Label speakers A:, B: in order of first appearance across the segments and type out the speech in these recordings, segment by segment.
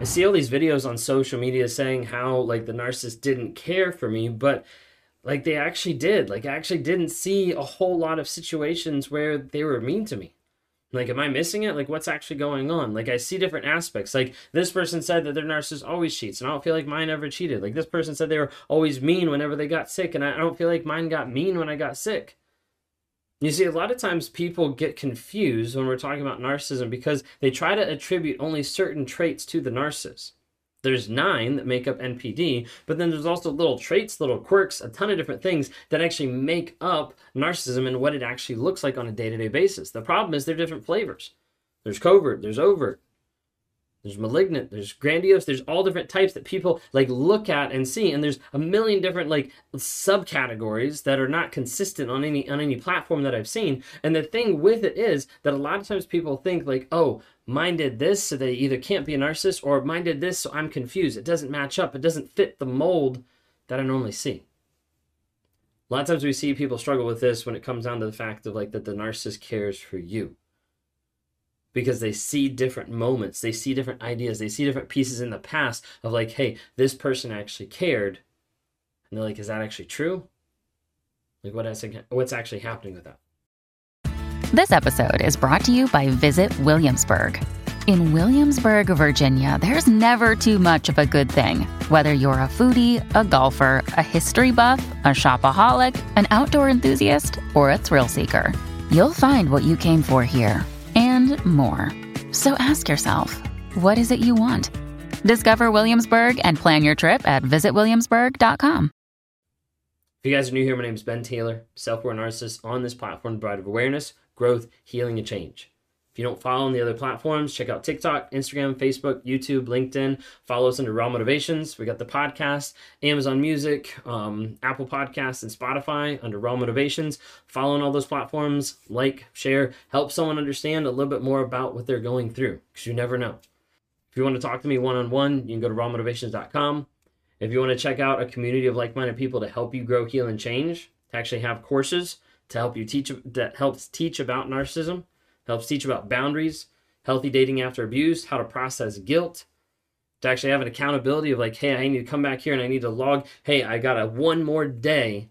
A: I see all these videos on social media saying how like the narcissist didn't care for me, but like they actually did. Like I actually didn't see a whole lot of situations where they were mean to me. Like, am I missing it? Like, what's actually going on? Like, I see different aspects. Like, this person said that their narcissist always cheats, and I don't feel like mine ever cheated. Like, this person said they were always mean whenever they got sick, and I don't feel like mine got mean when I got sick. You see, a lot of times people get confused when we're talking about narcissism because they try to attribute only certain traits to the narcissist. There's nine that make up NPD, but then there's also little traits, little quirks, a ton of different things that actually make up narcissism and what it actually looks like on a day to day basis. The problem is they're different flavors. There's covert, there's overt, there's malignant, there's grandiose, there's all different types that people like look at and see, and there's a million different like subcategories that are not consistent on any on any platform that I've seen. And the thing with it is that a lot of times people think like, oh, mine did this, so they either can't be a narcissist, or mine did this, so I'm confused. It doesn't match up, it doesn't fit the mold that I normally see. A lot of times we see people struggle with this when it comes down to the fact of like that the narcissist cares for you because they see different moments, they see different ideas, they see different pieces in the past of like, hey, this person actually cared. And they're like, is that actually true? Like, what is, what's actually happening with that?
B: This episode is brought to you by Visit Williamsburg. In Williamsburg, Virginia, there's never too much of a good thing. Whether you're a foodie, a golfer, a history buff, a shopaholic, an outdoor enthusiast, or a thrill seeker, you'll find what you came for here and more. So ask yourself, what is it you want? Discover Williamsburg and plan your trip at visitwilliamsburg.com.
A: If you guys are new here, my name is Ben Taylor, self-aware narcissist on this platform to provide awareness, growth, healing, and change. You don't follow on the other platforms, check out TikTok, Instagram, Facebook, YouTube, LinkedIn. Follow us under Raw Motivations. We got the podcast, Amazon Music, um, Apple Podcasts, and Spotify under Raw Motivations. Follow on all those platforms, like, share, help someone understand a little bit more about what they're going through because you never know. If you want to talk to me one on one, you can go to rawmotivations.com. If you want to check out a community of like minded people to help you grow, heal, and change, to actually have courses to help you teach that helps teach about narcissism helps teach about boundaries, healthy dating after abuse, how to process guilt, to actually have an accountability of like, hey, I need to come back here and I need to log, hey, I got a one more day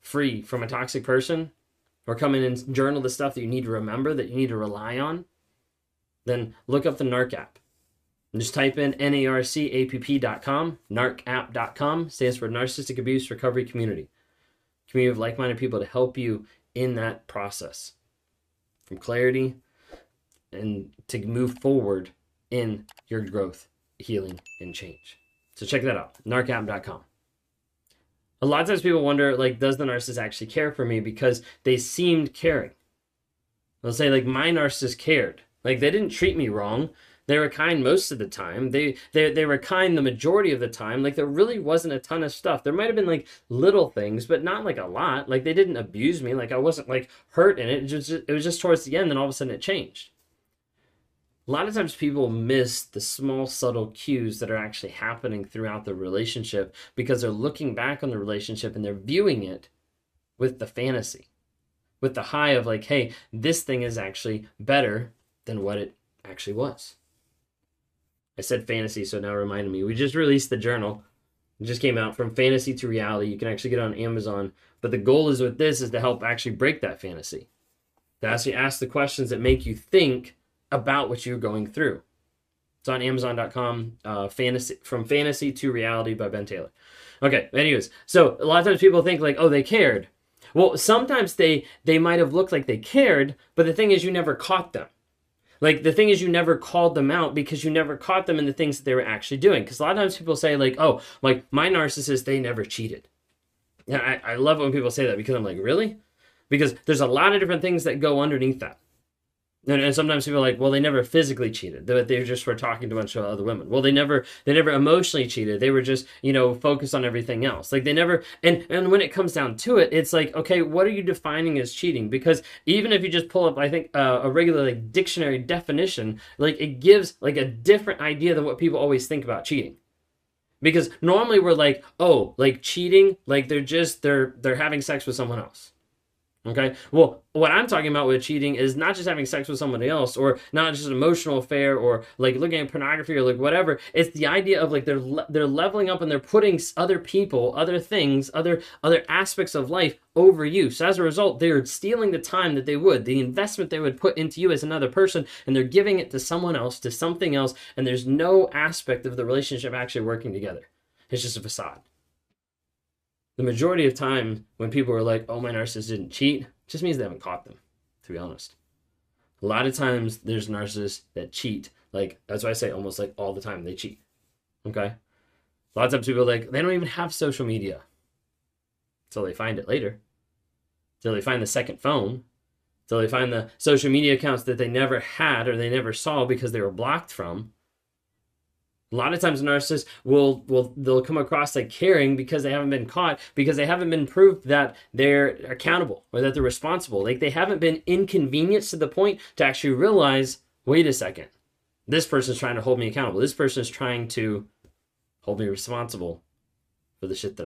A: free from a toxic person, or come in and journal the stuff that you need to remember, that you need to rely on, then look up the NARC app. And just type in narcapp.com, narcapp.com, stands for Narcissistic Abuse Recovery Community. Community of like minded people to help you in that process from clarity and to move forward in your growth, healing, and change. So check that out, narcapp.com. A lot of times people wonder, like, does the narcissist actually care for me? Because they seemed caring. They'll say, like, my narcissist cared. Like, they didn't treat me wrong. They were kind most of the time. They they they were kind the majority of the time. Like there really wasn't a ton of stuff. There might have been like little things, but not like a lot. Like they didn't abuse me. Like I wasn't like hurt in it. It, just, it was just towards the end, and all of a sudden it changed. A lot of times people miss the small subtle cues that are actually happening throughout the relationship because they're looking back on the relationship and they're viewing it with the fantasy, with the high of like, hey, this thing is actually better than what it actually was. I said fantasy, so now reminded me. We just released the journal. It just came out from fantasy to reality. You can actually get on Amazon. But the goal is with this is to help actually break that fantasy. To actually ask the questions that make you think about what you're going through. It's on Amazon.com. Uh, fantasy from fantasy to reality by Ben Taylor. Okay. Anyways, so a lot of times people think like, oh, they cared. Well, sometimes they they might have looked like they cared, but the thing is, you never caught them. Like the thing is, you never called them out because you never caught them in the things that they were actually doing. Because a lot of times people say like, "Oh, like my narcissist, they never cheated." And I, I love when people say that because I'm like, really? Because there's a lot of different things that go underneath that. And, and, sometimes people are like, well, they never physically cheated. They, they just were talking to a bunch of other women. Well, they never they never emotionally cheated. They were just you know focused on everything else. Like they never and and when it comes down to it, it's like okay, what are you defining as cheating? Because even if you just pull up, I think uh, a regular like dictionary definition, like it gives like a different idea than what people always think about cheating because normally we're like oh like cheating like they're just they're they're having sex with someone else Okay. Well, what I'm talking about with cheating is not just having sex with somebody else or not just an emotional affair or like looking at pornography or like whatever. It's the idea of like they're le- they're leveling up and they're putting other people, other things, other other aspects of life over you. So as a result, they're stealing the time that they would, the investment they would put into you as another person and they're giving it to someone else, to something else, and there's no aspect of the relationship actually working together. It's just a facade the majority of time when people are like, oh, my narcissist didn't cheat, just means they haven't caught them, to be honest. A lot of times there's narcissists that cheat. Like, that's why I say almost like all the time they cheat. Okay? A lot of times people like, they don't even have social media until they find it later, until they find the second phone, until they find the social media accounts that they never had or they never saw because they were blocked from. A lot of times narcissists will will they'll come across like caring because they haven't been caught because they haven't been proved that they're accountable or that they're responsible. Like they haven't been inconvenienced to the point to actually realize, wait a second, this person's trying to hold me accountable. This person is trying to hold me responsible for the shit that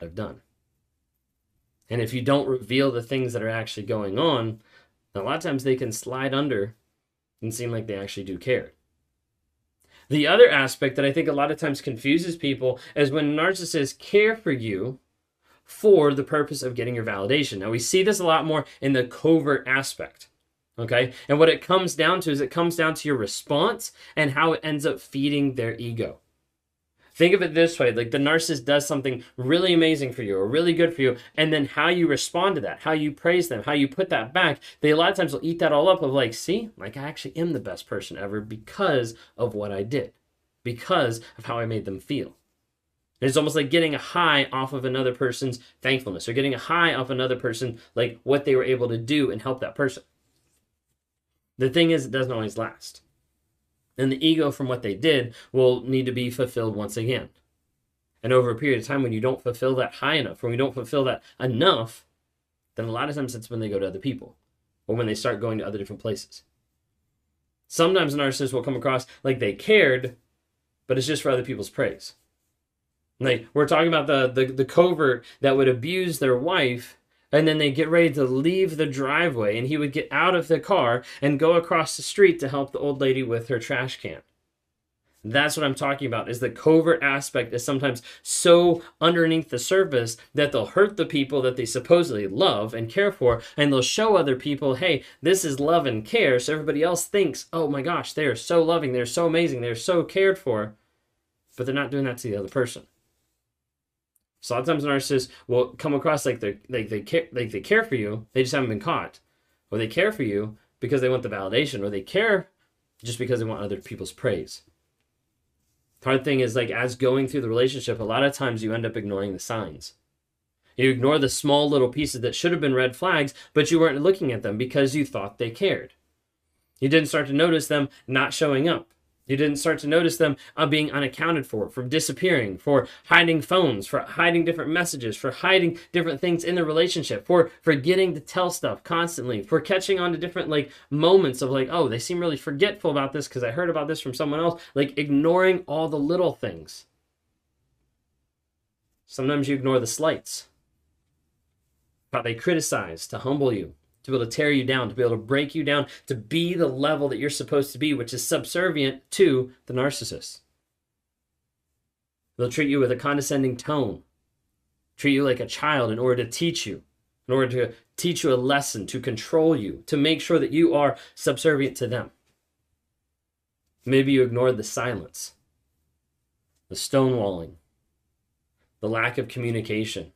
A: I've done. And if you don't reveal the things that are actually going on, a lot of times they can slide under and seem like they actually do care. The other aspect that I think a lot of times confuses people is when narcissists care for you for the purpose of getting your validation. Now, we see this a lot more in the covert aspect. Okay. And what it comes down to is it comes down to your response and how it ends up feeding their ego. Think of it this way like the narcissist does something really amazing for you or really good for you, and then how you respond to that, how you praise them, how you put that back, they a lot of times will eat that all up of like, see, like I actually am the best person ever because of what I did, because of how I made them feel. It's almost like getting a high off of another person's thankfulness or getting a high off another person, like what they were able to do and help that person. The thing is, it doesn't always last and the ego from what they did will need to be fulfilled once again. And over a period of time, when you don't fulfill that high enough, when you don't fulfill that enough, then a lot of times it's when they go to other people or when they start going to other different places. Sometimes narcissists will come across like they cared, but it's just for other people's praise. Like we're talking about the, the, the covert that would abuse their wife and then they get ready to leave the driveway, and he would get out of the car and go across the street to help the old lady with her trash can. That's what I'm talking about. Is the covert aspect is sometimes so underneath the surface that they'll hurt the people that they supposedly love and care for, and they'll show other people, hey, this is love and care. So everybody else thinks, oh my gosh, they are so loving, they're so amazing, they're so cared for, but they're not doing that to the other person. So a lot of times narcissists will come across like they like they care like they care for you, they just haven't been caught, or they care for you because they want the validation, or they care just because they want other people's praise. The hard thing is like as going through the relationship, a lot of times you end up ignoring the signs. You ignore the small little pieces that should have been red flags, but you weren't looking at them because you thought they cared. You didn't start to notice them not showing up. You didn't start to notice them uh, being unaccounted for, for disappearing, for hiding phones, for hiding different messages, for hiding different things in the relationship, for forgetting to tell stuff constantly, for catching on to different like moments of like, oh, they seem really forgetful about this because I heard about this from someone else, like ignoring all the little things. Sometimes you ignore the slights. How they criticize to humble you, to be able to tear you down, to be able to break you down, to be the level that you're supposed to be, which is subservient to the narcissist. They'll treat you with a condescending tone, treat you like a child in order to teach you, in order to teach you a lesson, to control you, to make sure that you are subservient to them. Maybe you ignored the silence, the stonewalling, the lack of communication,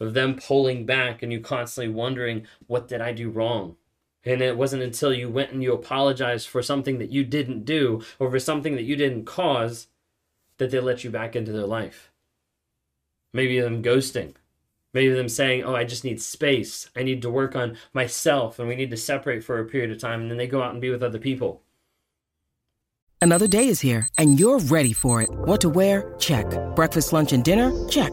A: of them pulling back and you constantly wondering, what did I do wrong? And it wasn't until you went and you apologized for something that you didn't do or for something that you didn't cause that they let you back into their life. Maybe them ghosting. Maybe them saying, Oh, I just need space. I need to work on myself and we need to separate for a period of time. And then they go out and be with other people.
C: Another day is here and you're ready for it. What to wear? Check. Breakfast, lunch, and dinner? Check.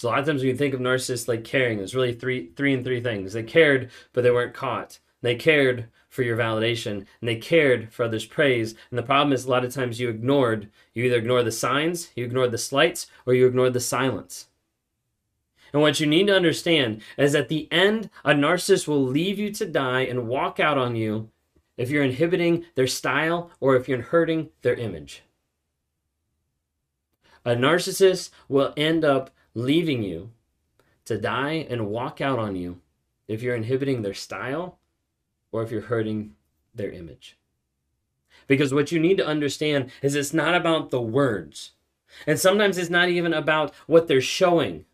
A: So a lot of times when you think of narcissists like caring, there's really three three and three things. They cared, but they weren't caught. They cared for your validation and they cared for others' praise. And the problem is a lot of times you ignored, you either ignore the signs, you ignore the slights, or you ignore the silence. And what you need to understand is at the end, a narcissist will leave you to die and walk out on you if you're inhibiting their style or if you're hurting their image. A narcissist will end up leaving you to die and walk out on you if you're inhibiting their style or if you're hurting their image. Because what you need to understand is it's not about the words. And sometimes it's not even about what they're showing.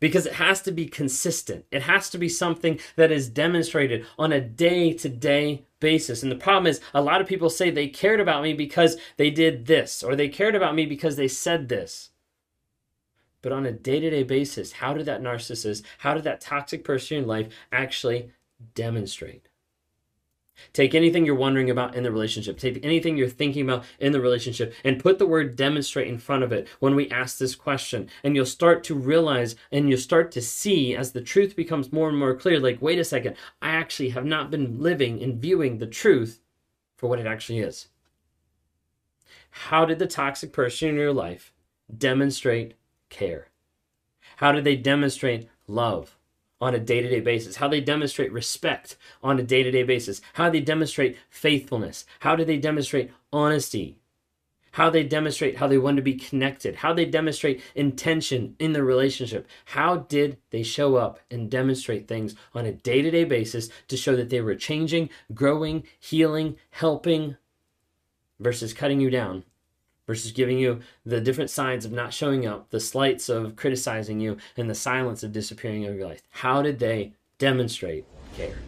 A: Because it has to be consistent. It has to be something that is demonstrated on a day to day basis. And the problem is, a lot of people say they cared about me because they did this, or they cared about me because they said this. But on a day to day basis, how did that narcissist, how did that toxic person in life actually demonstrate? Take anything you're wondering about in the relationship, take anything you're thinking about in the relationship, and put the word demonstrate in front of it when we ask this question. And you'll start to realize and you'll start to see as the truth becomes more and more clear like, wait a second, I actually have not been living and viewing the truth for what it actually is. How did the toxic person in your life demonstrate care? How do they demonstrate love on a day to day basis? How they demonstrate respect on a day to day basis? How they demonstrate faithfulness? How do they demonstrate honesty? How they demonstrate how they want to be connected? How they demonstrate intention in the relationship? How did they show up and demonstrate things on a day to day basis to show that they were changing, growing, healing, helping versus cutting you down versus giving you the different signs of not showing up, the slights of criticizing you, and the silence of disappearing of your life. How did they demonstrate care?